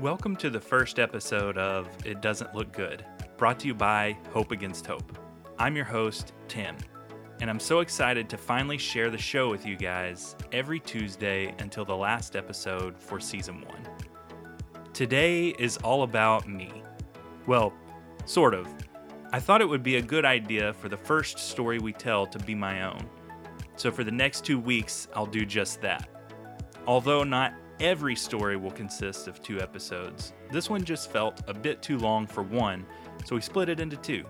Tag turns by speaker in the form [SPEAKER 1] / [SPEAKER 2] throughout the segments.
[SPEAKER 1] Welcome to the first episode of It Doesn't Look Good, brought to you by Hope Against Hope. I'm your host, Tim, and I'm so excited to finally share the show with you guys every Tuesday until the last episode for season one. Today is all about me. Well, sort of. I thought it would be a good idea for the first story we tell to be my own. So for the next two weeks, I'll do just that. Although not every story will consist of two episodes. This one just felt a bit too long for one, so we split it into two.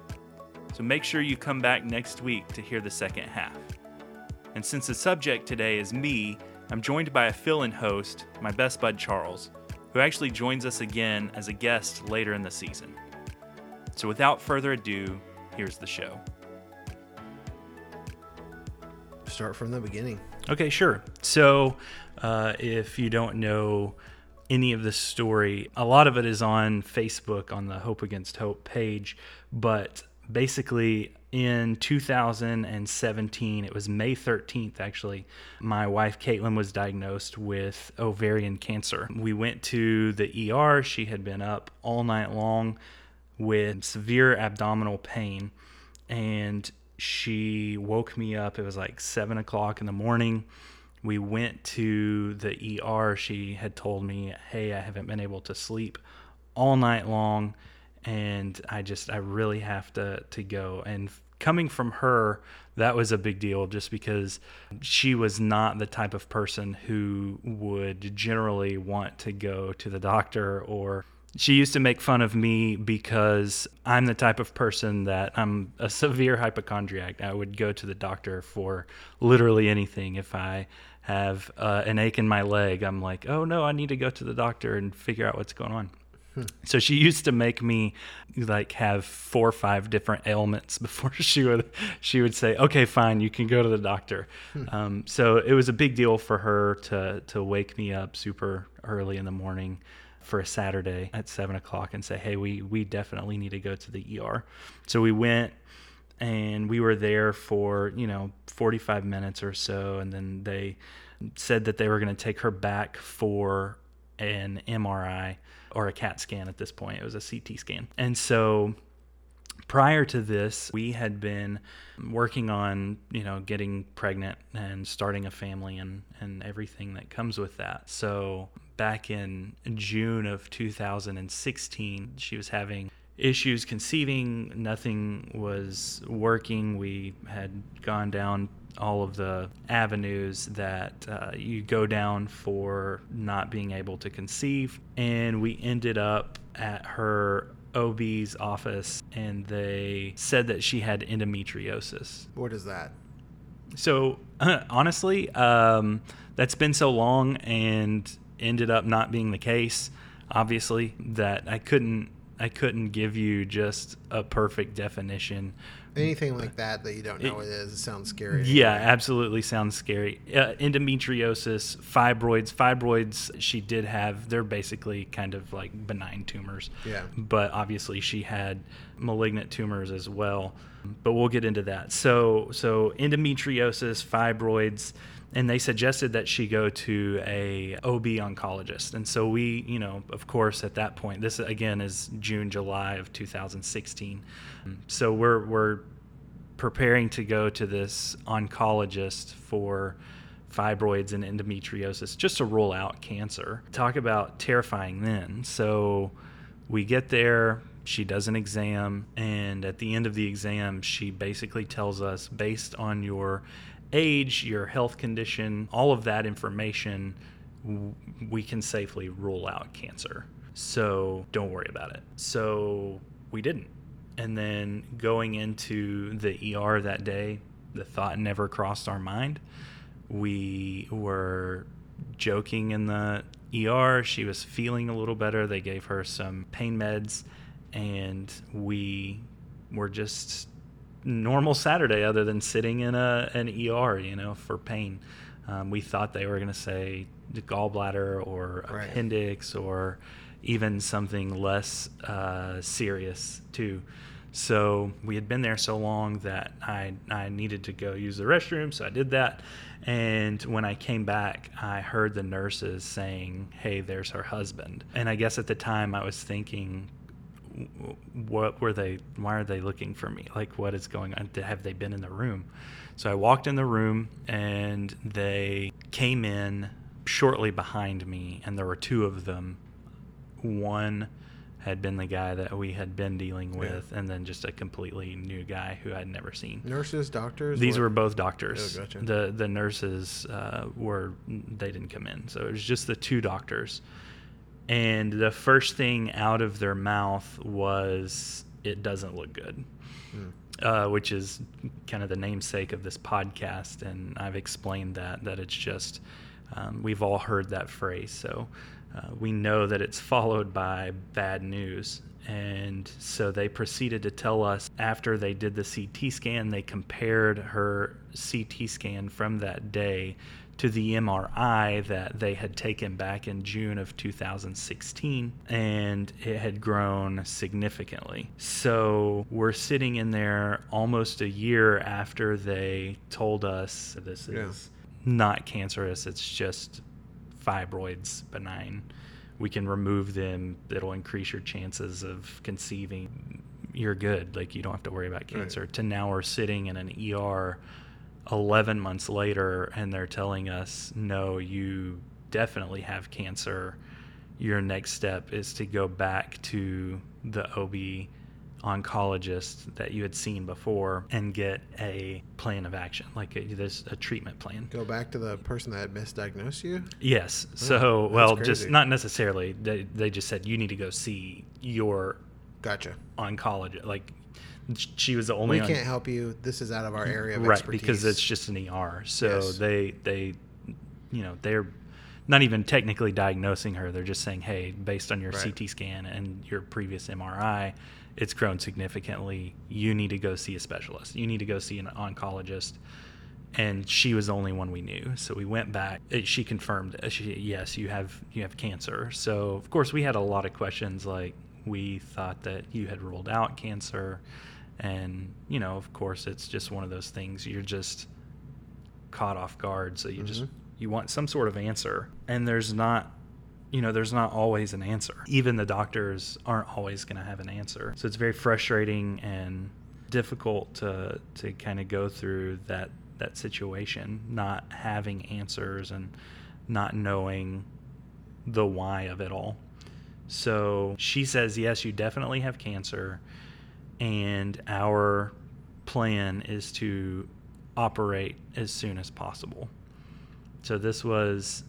[SPEAKER 1] So make sure you come back next week to hear the second half. And since the subject today is me, I'm joined by a fill in host, my best bud Charles, who actually joins us again as a guest later in the season. So without further ado, here's the show.
[SPEAKER 2] Start from the beginning.
[SPEAKER 1] Okay, sure. So, uh, if you don't know any of this story, a lot of it is on Facebook on the Hope Against Hope page. But basically, in 2017, it was May 13th, actually, my wife Caitlin was diagnosed with ovarian cancer. We went to the ER. She had been up all night long with severe abdominal pain. And she woke me up. It was like seven o'clock in the morning. We went to the ER. She had told me, Hey, I haven't been able to sleep all night long. And I just, I really have to, to go. And coming from her, that was a big deal just because she was not the type of person who would generally want to go to the doctor or she used to make fun of me because I'm the type of person that I'm a severe hypochondriac. I would go to the doctor for literally anything. If I have uh, an ache in my leg, I'm like, oh no, I need to go to the doctor and figure out what's going on. So she used to make me like have four or five different ailments before she would she would say, "Okay, fine, you can go to the doctor." Um, so it was a big deal for her to to wake me up super early in the morning for a Saturday at seven o'clock and say, "Hey, we we definitely need to go to the ER." So we went, and we were there for you know forty five minutes or so, and then they said that they were going to take her back for an MRI or a CAT scan. At this point, it was a CT scan, and so prior to this, we had been working on, you know, getting pregnant and starting a family and, and everything that comes with that. So back in June of 2016, she was having issues conceiving. Nothing was working. We had gone down all of the avenues that uh, you go down for not being able to conceive. And we ended up at her OB's office and they said that she had endometriosis.
[SPEAKER 2] What is that?
[SPEAKER 1] So, honestly, um, that's been so long and ended up not being the case, obviously, that I couldn't. I couldn't give you just a perfect definition.
[SPEAKER 2] Anything like that that you don't know what it is, it sounds scary.
[SPEAKER 1] Yeah, absolutely sounds scary. Uh, endometriosis, fibroids. Fibroids, she did have, they're basically kind of like benign tumors.
[SPEAKER 2] Yeah.
[SPEAKER 1] But obviously she had malignant tumors as well. But we'll get into that. So, so endometriosis, fibroids, and they suggested that she go to a OB oncologist. And so we, you know, of course, at that point, this again is June, July of 2016. So we're we're preparing to go to this oncologist for fibroids and endometriosis just to rule out cancer. Talk about terrifying then. So we get there, she does an exam, and at the end of the exam, she basically tells us based on your age, your health condition, all of that information, we can safely rule out cancer. So don't worry about it. So we didn't. And then going into the ER that day, the thought never crossed our mind. We were joking in the ER. She was feeling a little better. They gave her some pain meds, and we were just normal Saturday, other than sitting in a an ER, you know, for pain. Um, we thought they were going to say the gallbladder or
[SPEAKER 2] Right.
[SPEAKER 1] appendix or even something less uh, serious too. So we had been there so long that I, I needed to go use the restroom, so I did that. And when I came back, I heard the nurses saying, Hey, there's her husband. And I guess at the time I was thinking, what were they why are they looking for me like what is going on have they been in the room so i walked in the room and they came in shortly behind me and there were two of them one had been the guy that we had been dealing with, yeah. and then just a completely new guy who I'd never seen.
[SPEAKER 2] Nurses, doctors.
[SPEAKER 1] These what? were both doctors.
[SPEAKER 2] Oh, gotcha.
[SPEAKER 1] The the nurses uh, were they didn't come in, so it was just the two doctors. And the first thing out of their mouth was, "It doesn't look good." Hmm. Uh, which is kind of the namesake of this podcast, and I've explained that that it's just um, we've all heard that phrase. So uh, we know that it's followed by bad news. And so they proceeded to tell us after they did the CT scan, they compared her CT scan from that day to the MRI that they had taken back in June of 2016, and it had grown significantly. So we're sitting in there almost a year after they told us this is yeah. not cancerous, it's just fibroids benign. We can remove them. It'll increase your chances of conceiving. You're good. Like you don't have to worry about cancer. Right. To now we're sitting in an ER 11 months later and they're telling us, no, you definitely have cancer. Your next step is to go back to the OB oncologist that you had seen before and get a plan of action, like a, this a treatment plan.
[SPEAKER 2] Go back to the person that had misdiagnosed you.
[SPEAKER 1] Yes. Oh, so, well, crazy. just not necessarily. They they just said you need to go see your
[SPEAKER 2] gotcha
[SPEAKER 1] oncologist. Like she was the only. One.
[SPEAKER 2] We can't help you. This is out of our area of
[SPEAKER 1] right
[SPEAKER 2] expertise.
[SPEAKER 1] because it's just an ER. So
[SPEAKER 2] yes.
[SPEAKER 1] they they, you know, they're not even technically diagnosing her. They're just saying, hey, based on your right. CT scan and your previous MRI, it's grown significantly. You need to go see a specialist. You need to go see an oncologist. And she was the only one we knew, so we went back. She confirmed, she, yes, you have you have cancer. So of course we had a lot of questions, like we thought that you had ruled out cancer, and you know, of course, it's just one of those things. You're just caught off guard, so you mm-hmm. just you want some sort of answer, and there's not you know, there's not always an answer. Even the doctors aren't always going to have an answer. So it's very frustrating and difficult to to kind of go through that that situation, not having answers and not knowing the why of it all. So she says, "Yes, you definitely have cancer." And our plan is to operate as soon as possible. So this was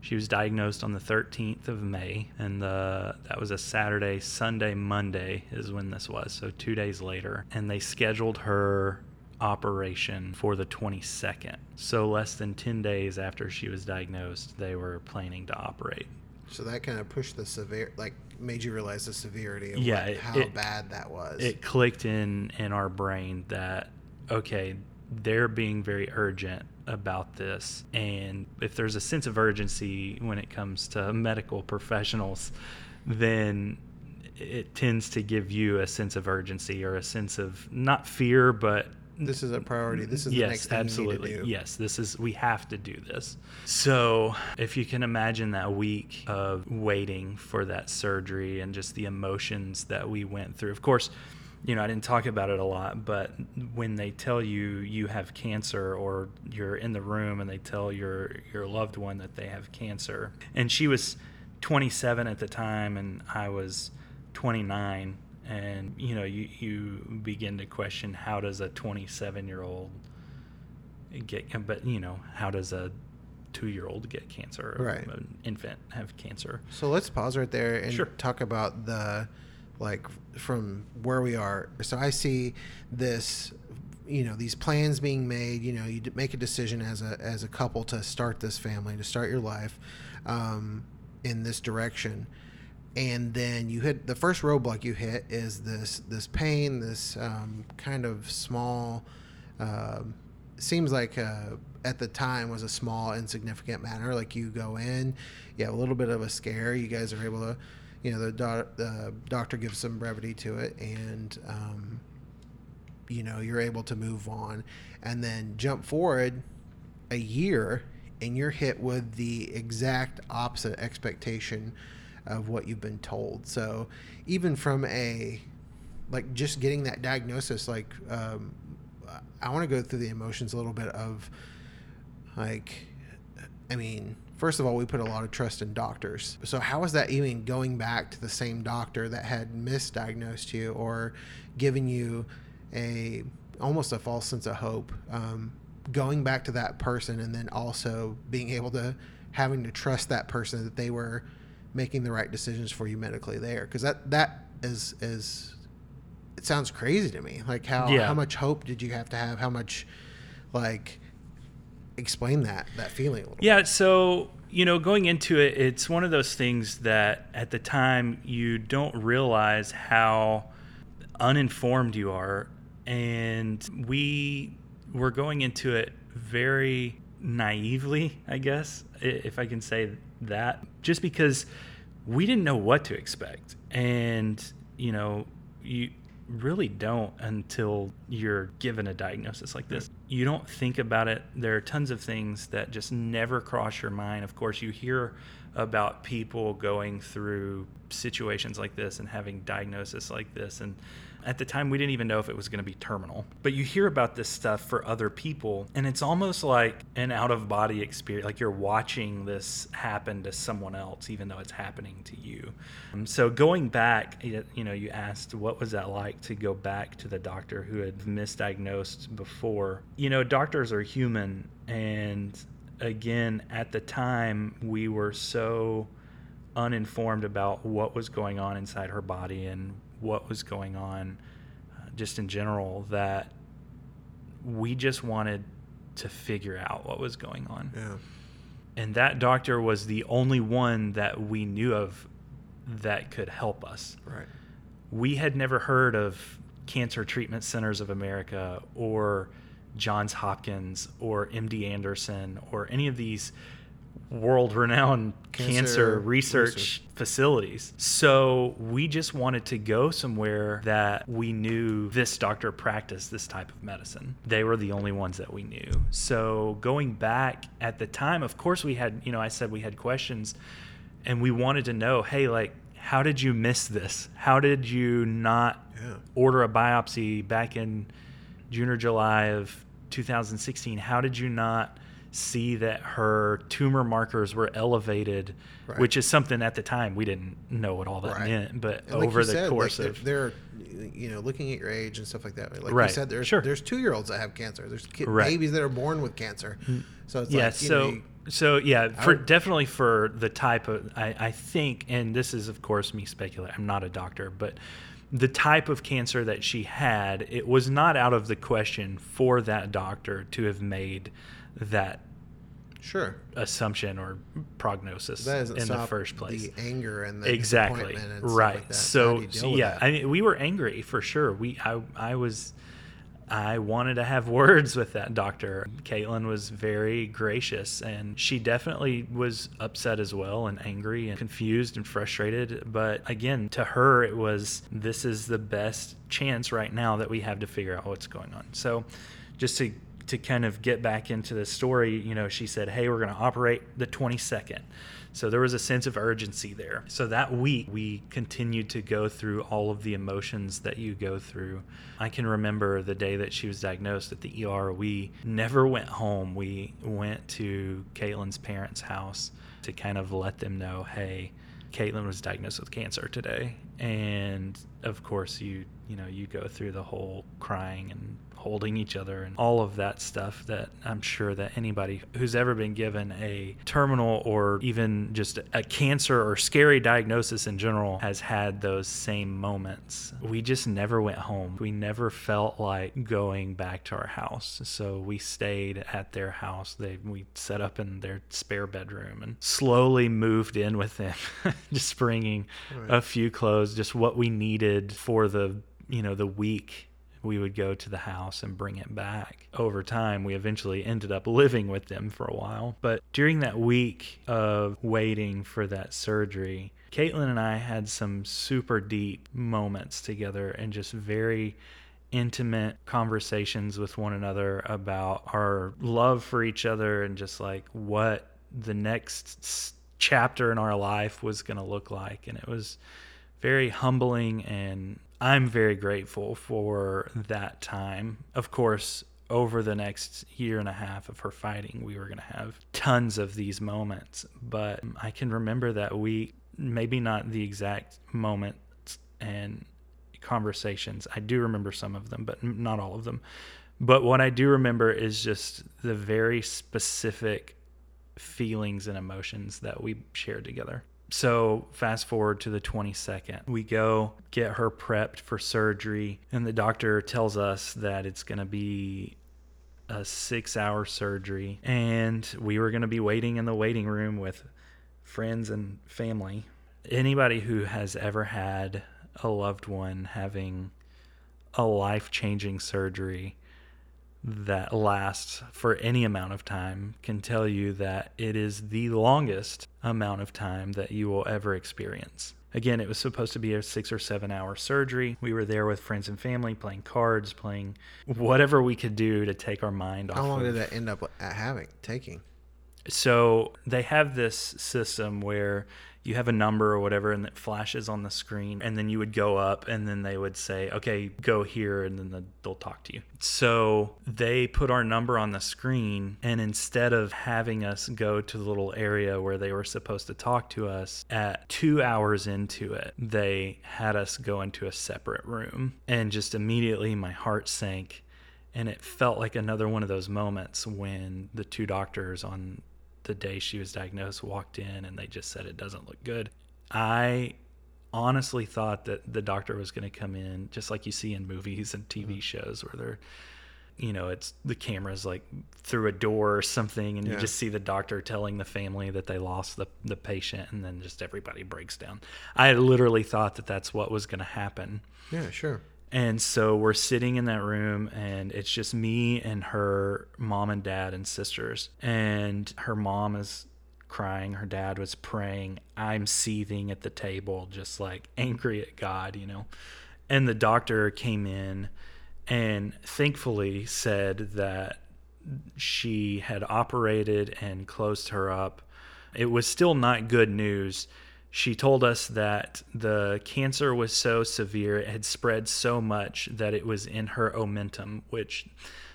[SPEAKER 1] she was diagnosed on the 13th of May, and the, that was a Saturday. Sunday, Monday is when this was, so two days later. And they scheduled her operation for the 22nd. So, less than 10 days after she was diagnosed, they were planning to operate.
[SPEAKER 2] So, that kind of pushed the severe, like, made you realize the severity of
[SPEAKER 1] yeah,
[SPEAKER 2] what, how
[SPEAKER 1] it,
[SPEAKER 2] bad that was.
[SPEAKER 1] It clicked in in our brain that, okay, they're being very urgent about this. And if there's a sense of urgency when it comes to medical professionals, then it tends to give you a sense of urgency or a sense of not fear, but
[SPEAKER 2] this is a priority. This is
[SPEAKER 1] yes,
[SPEAKER 2] the next thing
[SPEAKER 1] absolutely.
[SPEAKER 2] You need to
[SPEAKER 1] do. Yes, this is we have to do this. So if you can imagine that week of waiting for that surgery and just the emotions that we went through. Of course, you know, I didn't talk about it a lot, but when they tell you you have cancer or you're in the room and they tell your your loved one that they have cancer, and she was 27 at the time and I was 29 and you know you you begin to question how does a 27 year old get but you know how does a two year old get cancer
[SPEAKER 2] right
[SPEAKER 1] an infant have cancer
[SPEAKER 2] so let's pause right there and
[SPEAKER 1] sure.
[SPEAKER 2] talk about the like from where we are. So I see this you know these plans being made you know you make a decision as a as a couple to start this family to start your life um, in this direction and then you hit the first roadblock you hit is this this pain this um, kind of small uh, seems like uh, at the time was a small insignificant matter. Like you go in you have a little bit of a scare. You guys are able to you know the, the doctor gives some brevity to it and um, you know you're able to move on. And then jump forward a year and you're hit with the exact opposite expectation of what you've been told. So even from a like just getting that diagnosis like um, i want to go through the emotions a little bit of like i mean first of all we put a lot of trust in doctors. So how is that even going back to the same doctor that had misdiagnosed you or given you a almost a false sense of hope um, going back to that person and then also being able to having to trust that person that they were making the right decisions for you medically there. Because that that is is it sounds crazy to me. Like how
[SPEAKER 1] Yeah.
[SPEAKER 2] how much hope did you have to have? How much like explain that that feeling a little
[SPEAKER 1] Yeah, so you know, going into it, it's one of those things that at the time you don't realize how uninformed you are, and we were going into it very naively, I guess, if I can say that, just because we didn't know what to expect, and you know, you really don't until you're given a diagnosis like this. You don't think about it. There are tons of things that just never cross your mind. Of course, you hear about people going through situations like this and having diagnosis like this and at the time we didn't even know if it was going to be terminal. But you hear about this stuff for other people and it's almost like an out of body experience like you're watching this happen to someone else even though it's happening to you. Um, so going back you you know you asked what was that like to go back to the doctor who had misdiagnosed before. You know doctors are human and again at the time we were so uninformed about what was going on inside her body and what was going on uh, just in general that we just wanted to figure out what was going on.
[SPEAKER 2] Yeah.
[SPEAKER 1] And that doctor was the only one that we knew of that could help us.
[SPEAKER 2] Right.
[SPEAKER 1] We had never heard of Cancer Treatment Centers of America or Johns Hopkins or MD Anderson or any of these world renowned
[SPEAKER 2] Cancer
[SPEAKER 1] cancer, research,
[SPEAKER 2] research.
[SPEAKER 1] facilities. So we just wanted to go somewhere that we knew this doctor practiced this type of medicine. They were the only ones that we knew. So going back at the time, of course, we had, you know, I said we had questions and we wanted to know hey, like, how did you miss this? How did you not
[SPEAKER 2] Yeah.
[SPEAKER 1] order a biopsy back in June or July of 2016? How did you not see that her tumor markers were elevated,
[SPEAKER 2] Right.
[SPEAKER 1] which is something at the time we didn't know what all that
[SPEAKER 2] Right.
[SPEAKER 1] meant, but
[SPEAKER 2] And
[SPEAKER 1] over the
[SPEAKER 2] said,
[SPEAKER 1] course
[SPEAKER 2] like,
[SPEAKER 1] of
[SPEAKER 2] there, you know, looking at your age and stuff like that. Like
[SPEAKER 1] Right.
[SPEAKER 2] you said, there's
[SPEAKER 1] Sure.
[SPEAKER 2] there's two year olds that have cancer. There's kid.
[SPEAKER 1] Mm.
[SPEAKER 2] babies that are born with cancer. So it's
[SPEAKER 1] yeah
[SPEAKER 2] like, you
[SPEAKER 1] so
[SPEAKER 2] know, you-
[SPEAKER 1] so yeah for
[SPEAKER 2] would-
[SPEAKER 1] definitely for the type of I, I think and this is of course me speculating i'm not a doctor but the type of cancer that she had it was not out of the question for that doctor to have made that
[SPEAKER 2] sure.
[SPEAKER 1] assumption or prognosis in the first place.
[SPEAKER 2] the anger and the
[SPEAKER 1] exactly.
[SPEAKER 2] and
[SPEAKER 1] right.
[SPEAKER 2] like.
[SPEAKER 1] So, so yeah
[SPEAKER 2] that?
[SPEAKER 1] i mean we were angry for sure. We i i was i wanted to have words with that doctor. Caitlin was very gracious and she definitely was upset as well and angry and confused and frustrated. But again to her it was this is the best chance right now that we have to figure out what's going on. So just to to kind of get back into the story, you know, she said, Hey, we're going to operate the 22nd. So there was a sense of urgency there. So that week, we continued to go through all of the emotions that you go through. I can remember the day that she was diagnosed at the ER. We never went home. We went to Caitlin's parents' house to kind of let them know, Hey, Caitlin was diagnosed with cancer today. And of course, you, you know, you go through the whole crying and holding each other and all of that stuff that I'm sure that anybody who's ever been given a terminal or even just a cancer or scary diagnosis in general has had those same moments. We just never went home. We never felt like going back to our house. So we stayed at their house. They we set up in their spare bedroom and slowly moved in with them, just bringing
[SPEAKER 2] Right.
[SPEAKER 1] a few clothes, just what we needed for the, you know, the week we would go to the house and bring it back. Over time, we eventually ended up living with them for a while. But during that week of waiting for that surgery, Caitlin and I had some super deep moments together and just very intimate conversations with one another about our love for each other and just like what the next chapter in our life was going to look like. And it was very humbling, and I'm very grateful for that time. Of course, over the next year and a half of her fighting, we were going to have tons of these moments. But I can remember that we, maybe not the exact moments and conversations. I do remember some of them, but not all of them. But what I do remember is just the very specific feelings and emotions that we shared together. So, fast forward to the 22nd. We go get her prepped for surgery, and the doctor tells us that it's going to be a six hour surgery. And we were going to be waiting in the waiting room with friends and family. Anybody who has ever had a loved one having a life changing surgery that lasts for any amount of time can tell you that it is the longest amount of time that you will ever experience. Again, it was supposed to be a six or seven hour surgery. We were there with friends and family, playing cards, playing whatever we could do to take our mind off.
[SPEAKER 2] How long
[SPEAKER 1] of,
[SPEAKER 2] did that end up having, taking?
[SPEAKER 1] So they have this system where you have a number or whatever and it flashes on the screen and then you would go up and then they would say okay go here and then the, they'll talk to you. So they put our number on the screen and instead of having us go to the little area where they were supposed to talk to us at two hours into it they had us go into a separate room. And just immediately my heart sank and it felt like another one of those moments when the two doctors on the day she was diagnosed walked in and they just said it doesn't look good. I honestly thought that the doctor was going to come in just like you see in movies and TV mm-hmm. shows where they're you know it's the cameras like through a door or something and yeah. you just see the doctor telling the family that they lost the, the patient and then just everybody breaks down i literally thought that that's what was going to happen
[SPEAKER 2] yeah sure
[SPEAKER 1] and so we're sitting in that room, and it's just me and her mom and dad and sisters. And her mom is crying, her dad was praying. I'm seething at the table, just like angry at God, you know. And the doctor came in and thankfully said that she had operated and closed her up. It was still not good news she told us that the cancer was so severe, it had spread so much that it was in her omentum, which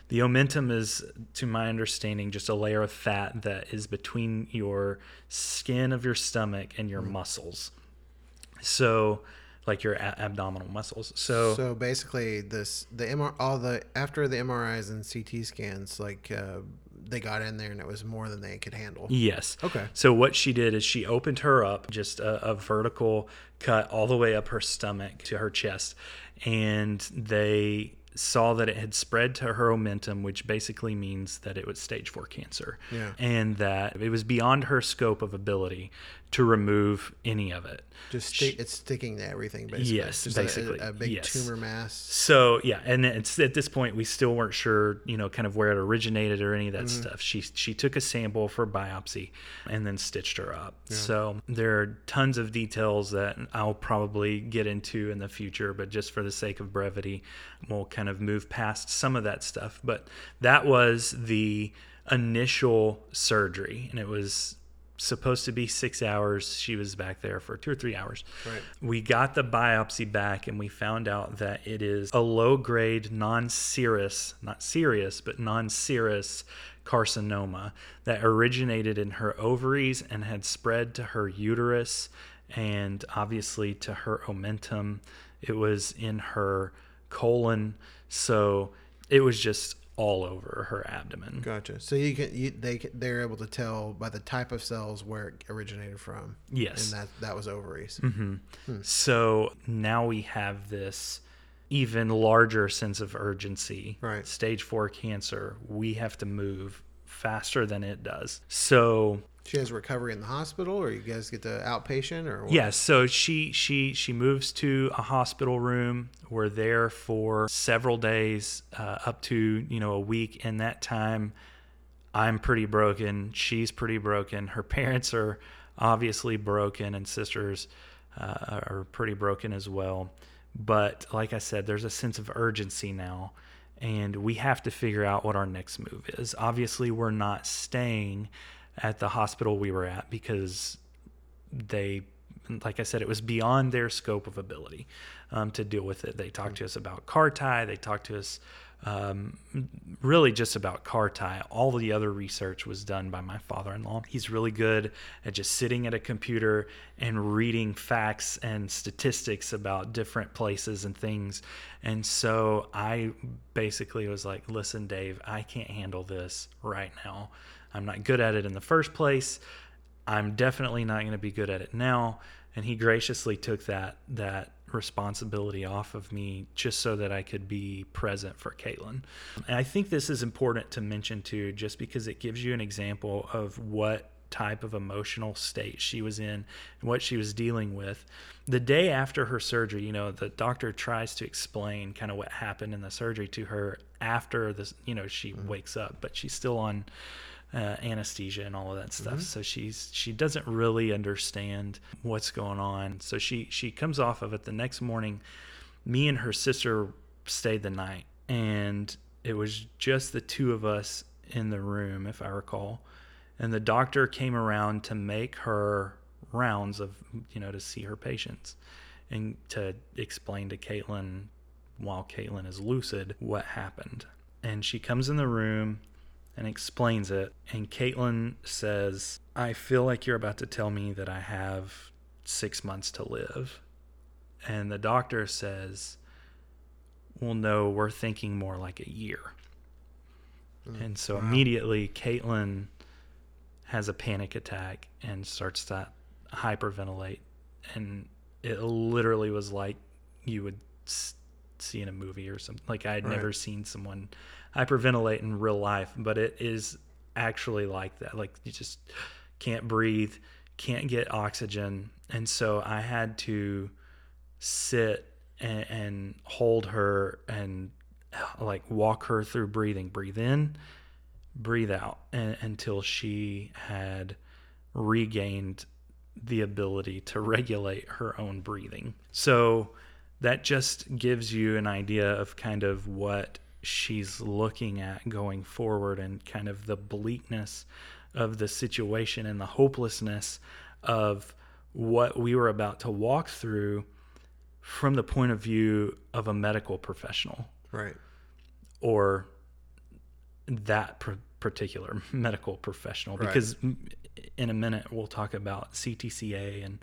[SPEAKER 1] the omentum is, to my understanding, just a layer of fat that is between your skin of your stomach and your mm. muscles. So, like your a- abdominal muscles. So,
[SPEAKER 2] so basically, this the MR all the after the MRIs and CT scans, like uh, they got in there and it was more than they could handle.
[SPEAKER 1] Yes.
[SPEAKER 2] Okay.
[SPEAKER 1] So what she did is she opened her up, just a, a vertical cut all the way up her stomach to her chest, and they saw that it had spread to her omentum, which basically means that it was stage four cancer.
[SPEAKER 2] Yeah.
[SPEAKER 1] And that it was beyond her scope of ability to remove any of it.
[SPEAKER 2] Just it's sticking to everything, basically.
[SPEAKER 1] Yes,
[SPEAKER 2] Just
[SPEAKER 1] basically.
[SPEAKER 2] A, a big
[SPEAKER 1] yes.
[SPEAKER 2] tumor mass.
[SPEAKER 1] So yeah, and it's at this point we still weren't sure, you know, kind of where it originated or any of that mm-hmm. stuff. She she took a sample for biopsy and then stitched her up. Yeah. So there are tons of details that I'll probably get into in the future, but just for the sake of brevity, we'll kind of move past some of that stuff. But that was the initial surgery, and it was supposed to be six hours. She was back there for two or three hours.
[SPEAKER 2] Right.
[SPEAKER 1] We got the biopsy back and we found out that it is a low grade, non serous, not serious, but non serous carcinoma that originated in her ovaries and had spread to her uterus and obviously to her omentum. It was in her colon. So it was just all over her abdomen.
[SPEAKER 2] Gotcha. So you can you, they they're able to tell by the type of cells where it originated from.
[SPEAKER 1] Yes,
[SPEAKER 2] and that that was ovaries.
[SPEAKER 1] Mm-hmm. Hmm. So now we have this even larger sense of urgency.
[SPEAKER 2] Right.
[SPEAKER 1] Stage four cancer. We have to move faster than it does. So
[SPEAKER 2] she has recovery in the hospital, or you guys get the outpatient, or
[SPEAKER 1] what? yes. So she she she moves to a hospital room. We're there for several days, uh, up to you know a week. In that time, I'm pretty broken. She's pretty broken. Her parents are obviously broken, and sisters uh, are pretty broken as well. But like I said, there's a sense of urgency now, and we have to figure out what our next move is. Obviously, we're not staying at the hospital we were at because they like I said, it was beyond their scope of ability um, to deal with it. They talked to us about car tie. They talked to us um, really just about car tie. All the other research was done by my father-in-law. He's really good at just sitting at a computer and reading facts and statistics about different places and things. And so I basically was like, "Listen, Dave, I can't handle this right now. I'm not good at it in the first place." I'm definitely not going to be good at it now. And he graciously took that that responsibility off of me just so that I could be present for Caitlin. And I think this is important to mention too, just because it gives you an example of what type of emotional state she was in and what she was dealing with. The day after her surgery, you know, the doctor tries to explain kind of what happened in the surgery to her after this, you know, she mm-hmm. wakes up, but she's still on uh, anesthesia and all of that stuff. Mm-hmm. So she's she doesn't really understand what's going on. So she she comes off of it the next morning. Me and her sister stayed the night, and it was just the two of us in the room, if I recall. And the doctor came around to make her rounds of you know to see her patients and to explain to Caitlin while Caitlin is lucid what happened. And she comes in the room and explains it. And Caitlin says, I feel like you're about to tell me that I have six months to live. And the doctor says, Well, no, we're thinking more like a year. Mm, and so wow. immediately, Caitlin has a panic attack and starts to hyperventilate. And it literally was like you would see in a movie or something. Like I had right. never seen someone hyperventilate in real life, but it is actually like that. Like you just can't breathe, can't get oxygen. And so I had to sit and, and hold her and like walk her through breathing. Breathe in, breathe out and, until she had regained the ability to regulate her own breathing. So that just gives you an idea of kind of what she's looking at going forward and kind of the bleakness of the situation and the hopelessness of what we were about to walk through from the point of view of a medical professional.
[SPEAKER 2] Right.
[SPEAKER 1] Or that pr- particular medical professional. Because right. in a minute, we'll talk about CTCA and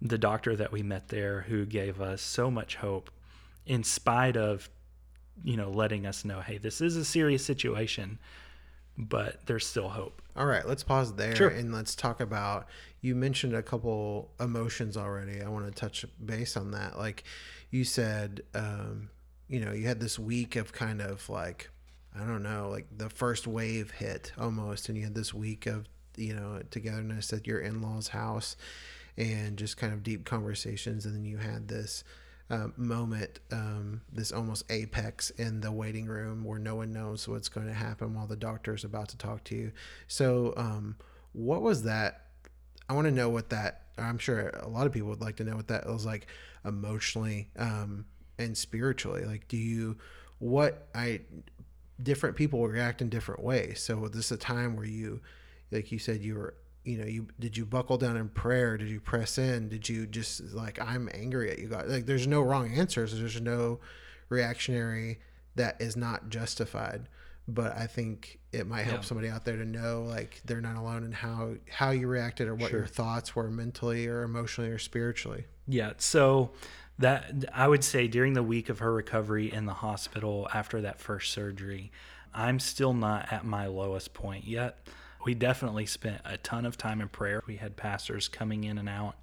[SPEAKER 1] the doctor that we met there who gave us so much hope in spite of you know, letting us know, hey, this is a serious situation, but there's still hope.
[SPEAKER 2] All right, let's pause there
[SPEAKER 1] sure.
[SPEAKER 2] and let's talk about. You mentioned a couple emotions already. I want to touch base on that. Like you said, um, you know, you had this week of kind of like, I don't know, like the first wave hit almost, and you had this week of, you know, togetherness at your in law's house and just kind of deep conversations. And then you had this uh, moment, um, this almost apex in the waiting room where no one knows what's going to happen while the doctor is about to talk to you. So, um, what was that? I want to know what that. I'm sure a lot of people would like to know what that was like emotionally um, and spiritually. Like, do you what I different people react in different ways. So, this a time where you, like you said, you were you know you did you buckle down in prayer? Did you press in? Did you just like i'm angry at you guys? Like there's no wrong answers. There's no reactionary that is not justified. But i think it might help yeah. somebody out there to know like they're not alone in how how you reacted or what sure. your thoughts were mentally or emotionally or spiritually.
[SPEAKER 1] Yeah so that i would say during the week of her recovery in the hospital after that first surgery i'm still not at my lowest point yet we definitely spent a ton of time in prayer. We had pastors coming in and out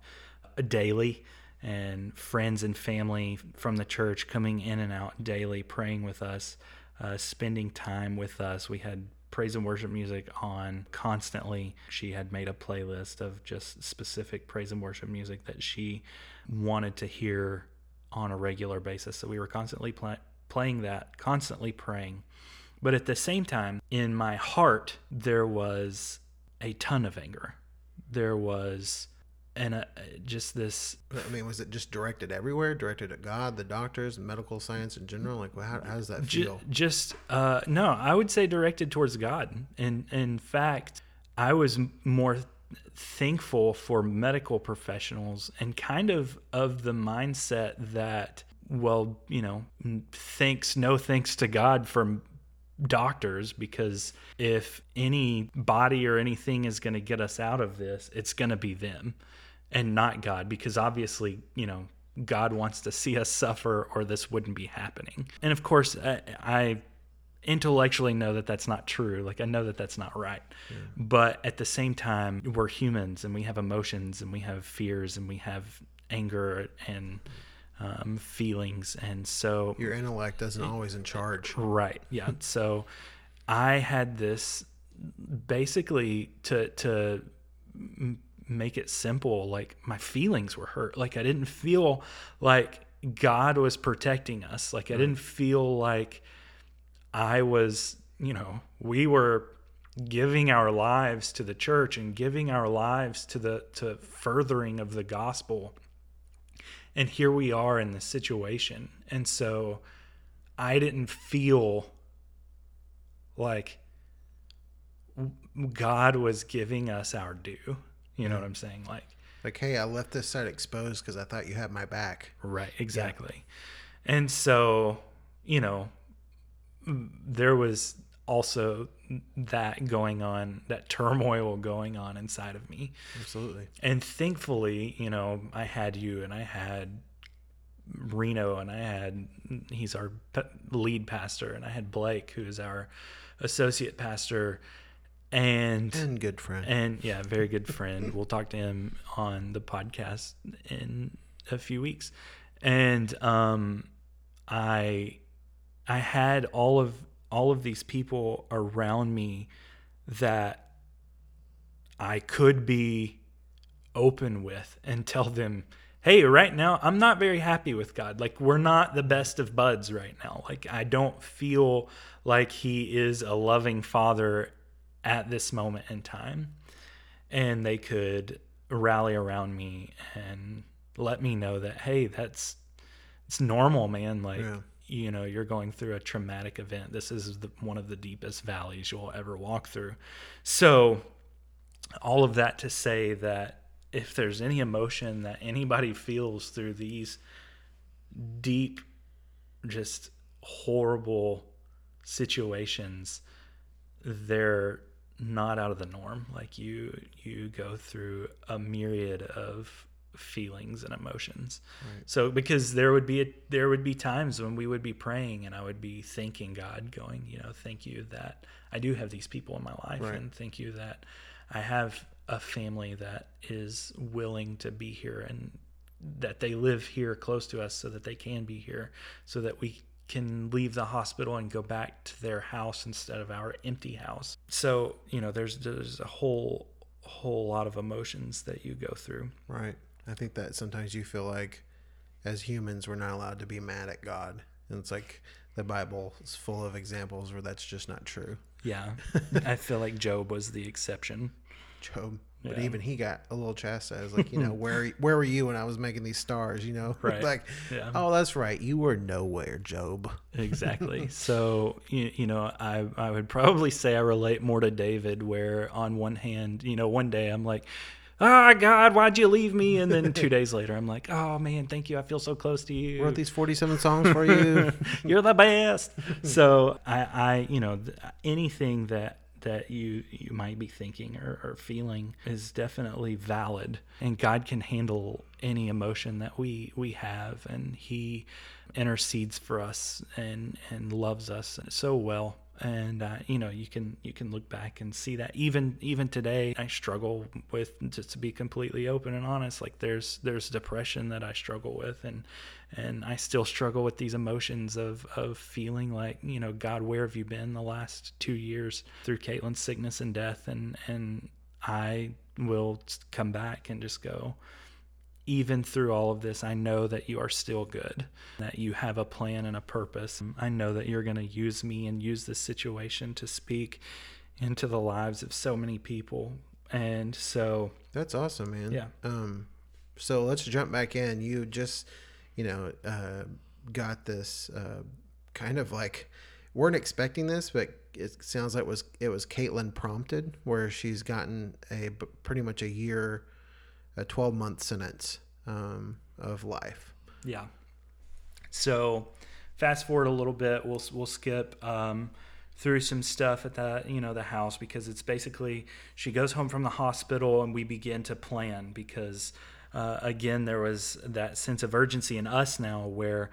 [SPEAKER 1] daily and friends and family from the church coming in and out daily, praying with us, uh, spending time with us. We had praise and worship music on constantly. She had made a playlist of just specific praise and worship music that she wanted to hear on a regular basis. So we were constantly pl- playing that, constantly praying. But at the same time, in my heart, there was a ton of anger. There was and uh, just this
[SPEAKER 2] I mean, was it just directed everywhere? Directed at God, the doctors, medical science in general? Like, how, how does that feel?
[SPEAKER 1] just uh, no, I would say directed towards God. And in fact, I was more thankful for medical professionals and kind of of the mindset that well, you know, thanks no thanks to God for doctors because if any body or anything is going to get us out of this, it's going to be them and not God because obviously, you know, God wants to see us suffer or this wouldn't be happening. And of course, I, I intellectually know that that's not true. Like I know that that's not right. Yeah. But at the same time, we're humans and we have emotions and we have fears and we have anger and um, feelings. And so
[SPEAKER 2] your intellect isn't always in charge.
[SPEAKER 1] Right. Yeah. so I had this basically to, to make it simple. Like my feelings were hurt. Like I didn't feel like God was protecting us. Like I didn't feel like I was, you know, we were giving our lives to the church and giving our lives to the to furthering of the gospel. And here we are in this situation. And so I didn't feel like God was giving us our due. You know what I'm saying? Like
[SPEAKER 2] like hey, I left this side exposed cuz I thought you had my back.
[SPEAKER 1] Right, exactly. Yeah. And so, you know, there was also that going on, that turmoil going on inside of me.
[SPEAKER 2] Absolutely.
[SPEAKER 1] And thankfully, you know, I had you and I had Reno and I had, he's our lead pastor, and I had Blake, who's our associate pastor. And
[SPEAKER 2] and good friend.
[SPEAKER 1] And yeah, very good friend. we'll talk to him on the podcast in a few weeks. And um I I had all of all of these people around me that I could be open with and tell them, hey, right now I'm not very happy with God. Like we're not the best of buds right now. Like I don't feel like he is a loving father at this moment in time. And they could rally around me and let me know that, hey, that's it's normal, man. Like yeah you know you're going through a traumatic event. This is the, one of the deepest valleys you'll ever walk through. So all of that to say that if there's any emotion that anybody feels through these deep just horrible situations they're not out of the norm. Like you you go through a myriad of feelings and emotions. Right. So because there would be a, there would be times when we would be praying and I would be thanking God, going, you know, thank you that I do have these people in my life, right. and thank you that I have a family that is willing to be here and that they live here close to us so that they can be here so that we can leave the hospital and go back to their house instead of our empty house. So, you know, there's there's a whole whole lot of emotions that you go through.
[SPEAKER 2] Right. I think that sometimes you feel like as humans we're not allowed to be mad at God. And it's like the Bible is full of examples where that's just not true.
[SPEAKER 1] Yeah. I feel like Job was the exception.
[SPEAKER 2] Job. But yeah. even he got a little chastised, like you know, where where were you when I was making these stars? You know,
[SPEAKER 1] right?
[SPEAKER 2] like, yeah. oh, that's right, you were nowhere, Job.
[SPEAKER 1] exactly. So you, you know, I I would probably say I relate more to David, where on one hand, you know, one day I'm like, oh God, why'd you leave me? And then two days later, I'm like, oh man, thank you. I feel so close to you.
[SPEAKER 2] Wrote these 47 songs for you.
[SPEAKER 1] You're the best. so I, I, you know, anything that that you you might be thinking or, or feeling is definitely valid, and God can handle any emotion that we we have, and He intercedes for us and and loves us so well and uh, you know you can you can look back and see that even even today I struggle with just to be completely open and honest like there's there's depression that I struggle with and and I still struggle with these emotions of of feeling like you know God where have you been the last two years through Caitlin's sickness and death? And and I will come back and just go even through all of this, I know that you are still good, that you have a plan and a purpose. I know that you're going to use me and use this situation to speak into the lives of so many people And so
[SPEAKER 2] That's awesome, man.
[SPEAKER 1] Yeah.
[SPEAKER 2] Um, so let's jump back in. You just, you know, uh, got this uh, kind of like weren't expecting this, but it sounds like it was it was Caitlin prompted, where she's gotten a pretty much a year, a twelve month sentence um, of life.
[SPEAKER 1] Yeah. So, fast forward a little bit. We'll we'll skip um, through some stuff at the you know the house because it's basically she goes home from the hospital and we begin to plan because uh, again there was that sense of urgency in us now where.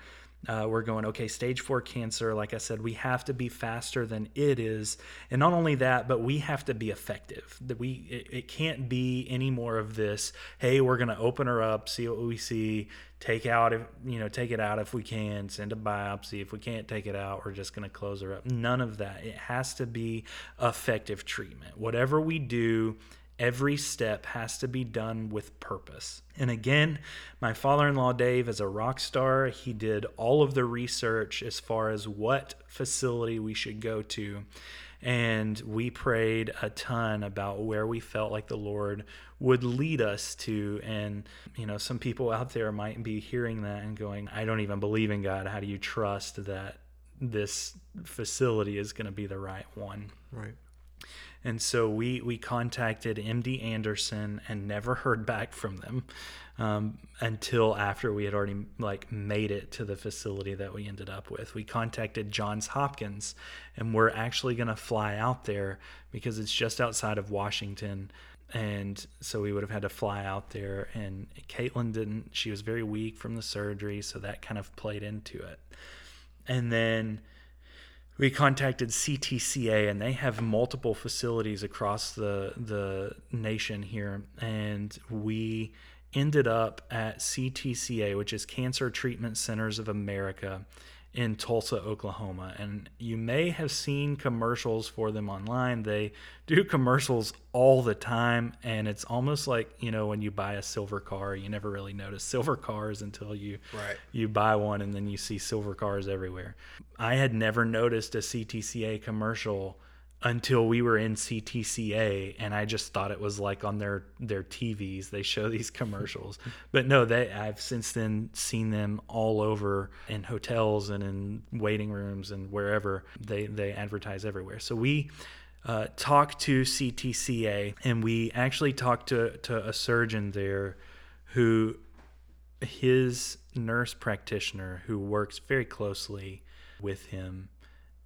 [SPEAKER 1] Uh, we're going okay stage four cancer like i said we have to be faster than it is. And not only that but we have to be effective. That we it, it can't be any more of this hey we're going to open her up see what we see take out if you know take it out if we can send a biopsy if we can't take it out we're just going to close her up. None of that. It has to be effective treatment. Whatever we do every step has to be done with purpose. And again my father-in-law dave is a rock star. He did all of the research as far as what facility we should go to. And we prayed a ton about where we felt like the lord would lead us to. And you know some people out there might be hearing that and going i don't even believe in god. How do you trust that this facility is going to be the right one?
[SPEAKER 2] Right.
[SPEAKER 1] And so we we contacted MD Anderson and never heard back from them um, until after we had already like made it to the facility that we ended up with. We contacted Johns Hopkins, and we're actually going to fly out there because it's just outside of Washington. And so we would have had to fly out there, and Caitlin didn't. She was very weak from the surgery, so that kind of played into it. And then we contacted CTCA and they have multiple facilities across the the nation here. And we ended up at CTCA which is Cancer Treatment Centers of America in Tulsa, Oklahoma. And you may have seen commercials for them online. They do commercials all the time and it's almost like, you know, when you buy a silver car, you never really notice silver cars until you
[SPEAKER 2] Right.
[SPEAKER 1] you buy one and then you see silver cars everywhere. I had never noticed a CTCA commercial until we were in CTCA and I just thought it was like on their their TVs they show these commercials. But no, they I've since then seen them all over in hotels and in waiting rooms and wherever they they advertise everywhere. So we uh, talked to CTCA and we actually talked to to a surgeon there who his nurse practitioner who works very closely with him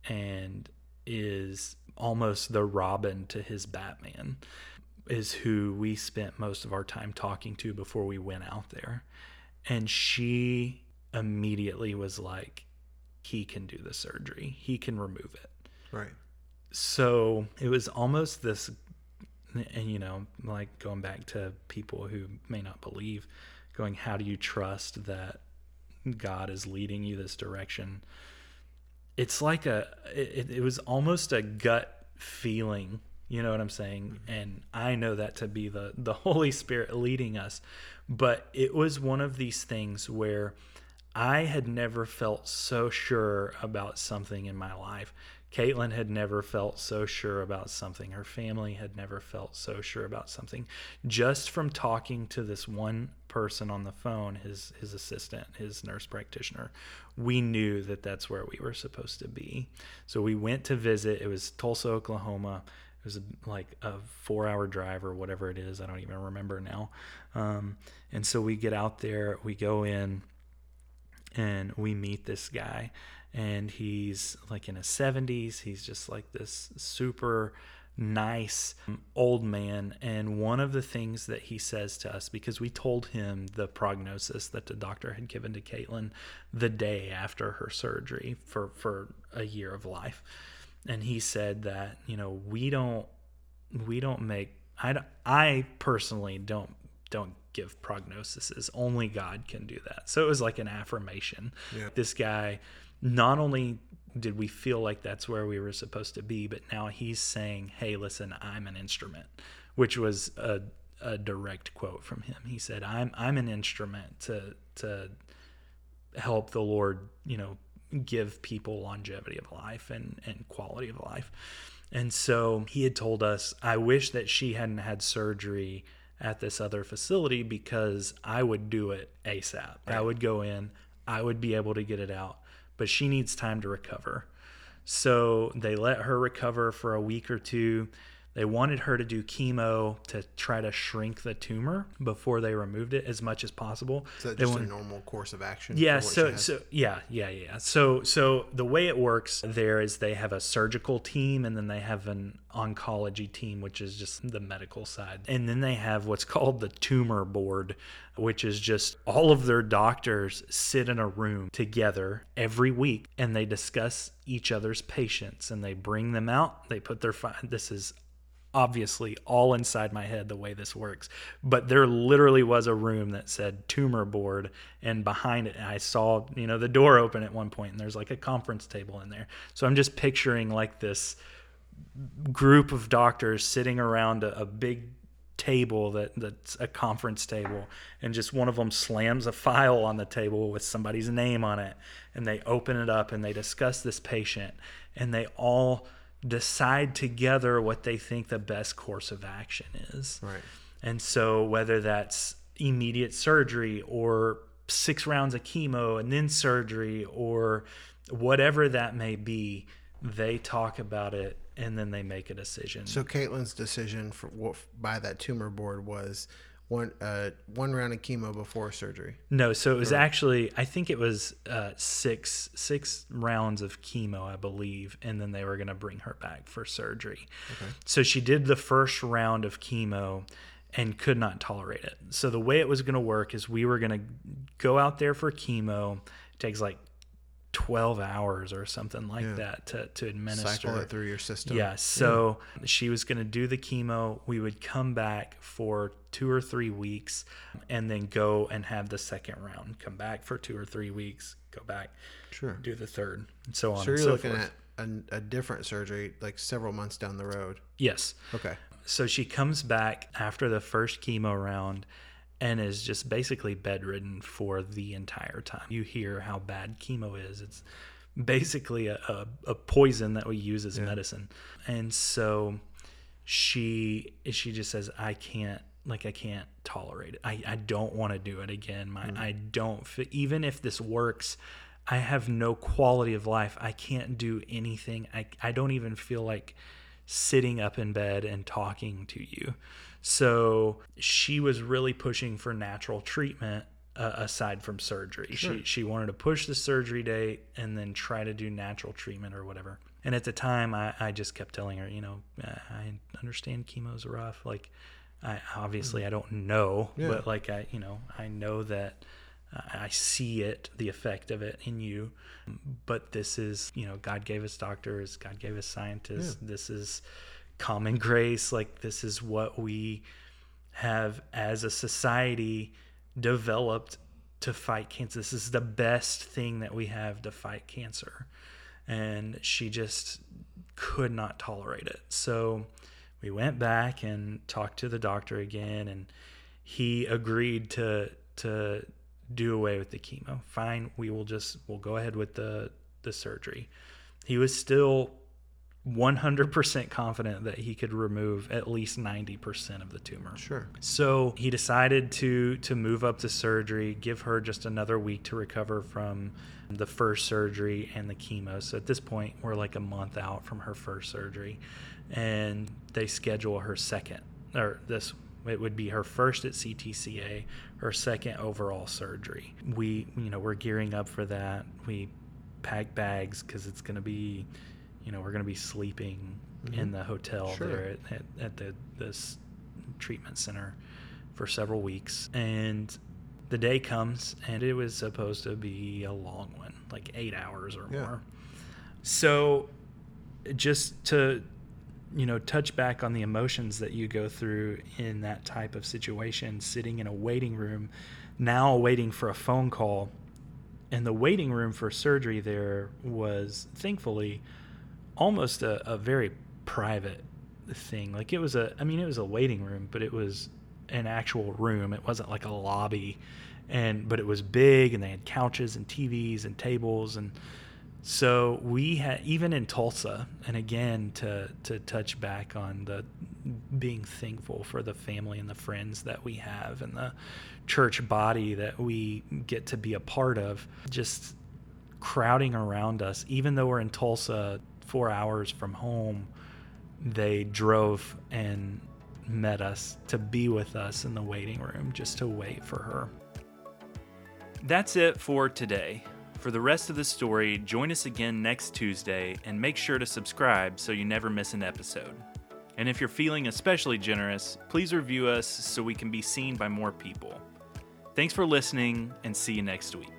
[SPEAKER 1] and is almost the Robin to his Batman is who we spent most of our time talking to before we went out there. And she immediately was like, he can do the surgery, he can remove it
[SPEAKER 2] Right.
[SPEAKER 1] so it was almost this and you know like going back to people who may not believe going how do you trust that god is leading you this direction it's like a it, it was almost a gut feeling you know what i'm saying mm-hmm. and i know that to be the the holy spirit leading us but it was one of these things where I had never felt so sure about something in my life. Caitlin had never felt so sure about something. Her family had never felt so sure about something. Just from talking to this one person on the phone, his his assistant, his nurse practitioner, we knew that that's where we were supposed to be. So we went to visit. It was Tulsa, Oklahoma. It was like a four hour drive or whatever it is. I don't even remember now. Um, and so we get out there, we go in and we meet this guy and he's like in his 70s he's just like this super nice um, old man. And one of the things that he says to us because we told him the prognosis that the doctor had given to Caitlin the day after her surgery for for a year of life. And he said that you know we don't we don't make I, don't- I personally don't don't give prognoses. Only god can do that. So it was like an affirmation.
[SPEAKER 2] Yeah.
[SPEAKER 1] this guy not only did we feel like that's where we were supposed to be? But now he's saying hey listen i'm an instrument which was a, a direct quote from him. He said i'm i'm an instrument to to help the lord you know give people longevity of life and and quality of life. And so he had told us, I wish that she hadn't had surgery at this other facility because I would do it ASAP. I would go in, I would be able to get it out, but she needs time to recover. So they let her recover for a week or two. They wanted her to do chemo to try to shrink the tumor before they removed it as much as possible.
[SPEAKER 2] Is that
[SPEAKER 1] They
[SPEAKER 2] just
[SPEAKER 1] wanted-
[SPEAKER 2] a normal course of action?
[SPEAKER 1] yeah
[SPEAKER 2] for what she
[SPEAKER 1] so so yeah yeah yeah so so the way it works there is they have a surgical team and then they have an oncology team which is just the medical side and then they have what's called the tumor board which is just all of their doctors sit in a room together every week and they discuss each other's patients and they bring them out they put their this is obviously all inside my head the way this works. But there literally was a room that said tumor board and behind it i saw you know the door open at one point and there's like a conference table in there. So i'm just picturing like this group of doctors sitting around a, a big table that that's a conference table and just one of them slams a file on the table with somebody's name on it and they open it up and they discuss this patient and they all decide together what they think the best course of action is
[SPEAKER 2] Right.
[SPEAKER 1] and so whether that's immediate surgery or six rounds of chemo and then surgery or whatever that may be they talk about it and then they make a decision
[SPEAKER 2] So Caitlin's decision for by that tumor board was one uh, one round of chemo before surgery.
[SPEAKER 1] No, so it was actually I think it was uh, six six rounds of chemo, I believe, and then they were going to bring her back for surgery. Okay. So she did the first round of chemo and could not tolerate it. So the way it was going to work is we were going to go out there for chemo. It takes like 12 hours or something like
[SPEAKER 2] Yeah.
[SPEAKER 1] that to, to administer.
[SPEAKER 2] Cycle it through your system.
[SPEAKER 1] Yeah, so she was going to do the chemo. We would come back for two or three weeks and then go and have the second round. Come back for two or three weeks, go back,
[SPEAKER 2] Sure.
[SPEAKER 1] do the third, and so on
[SPEAKER 2] So you're
[SPEAKER 1] so
[SPEAKER 2] looking
[SPEAKER 1] forth.
[SPEAKER 2] at a, a different surgery like several months down the road.
[SPEAKER 1] yes.
[SPEAKER 2] Okay.
[SPEAKER 1] So she comes back after the first chemo round and is just basically bedridden for the entire time. You hear how bad chemo is. It's basically a, a, a poison that we use as medicine. And so she she just says, I can't like I can't tolerate it. I, I don't want to do it again. My mm. I don't even if this works, I have no quality of life. I can't do anything. I I don't even feel like sitting up in bed and talking to you. So she was really pushing for natural treatment uh, aside from surgery. She she wanted to push the surgery date and then try to do natural treatment or whatever. And at the time, I, I just kept telling her, you know, I understand chemo's rough. Like, I obviously I don't know,
[SPEAKER 2] Yeah.
[SPEAKER 1] but like I, you know, I know that I I see it, the effect of it in you. But this is, you know, God gave us doctors, God gave us scientists. This is common grace. Like, this is what we have as a society developed to fight cancer. This is the best thing that we have to fight cancer. And she just could not tolerate it. So we went back and talked to the doctor again and he agreed to to do away with the chemo. Fine, we will just we'll go ahead with the the surgery. He was still 100% confident that he could remove at least 90% of the tumor.
[SPEAKER 2] Sure.
[SPEAKER 1] So he decided to to move up to surgery, give her just another week to recover from the first surgery and the chemo. So at this point, we're like a month out from her first surgery, and they schedule her second or this. It would be her first at CTCA, her second overall surgery. We, you know, we're gearing up for that. We pack bags because it's going to be, you know, we're going to be sleeping in mm-hmm. the hotel
[SPEAKER 2] Sure.
[SPEAKER 1] there at, at, at the this treatment center for several weeks and the day comes and it was supposed to be a long one like eight hours or
[SPEAKER 2] Yeah.
[SPEAKER 1] more so just to you know touch back on the emotions that you go through in that type of situation sitting in a waiting room now waiting for a phone call and the waiting room for surgery there was thankfully almost a, a very private thing. Like it was a, I mean, it was a waiting room, but it was an actual room. It wasn't like a lobby, and but it was big, and they had couches and TVs and tables, and So we had even in Tulsa, and again to to touch back on the being thankful for the family and the friends that we have and the church body that we get to be a part of. Just crowding around us, even though we're in Tulsa, four hours from home. They drove and met us to be with us in the waiting room just to wait for her. That's it for today. For the rest of the story, join us again next Tuesday and make sure to subscribe so you never miss an episode. And if you're feeling especially generous, please review us so we can be seen by more people. Thanks for listening and see you next week.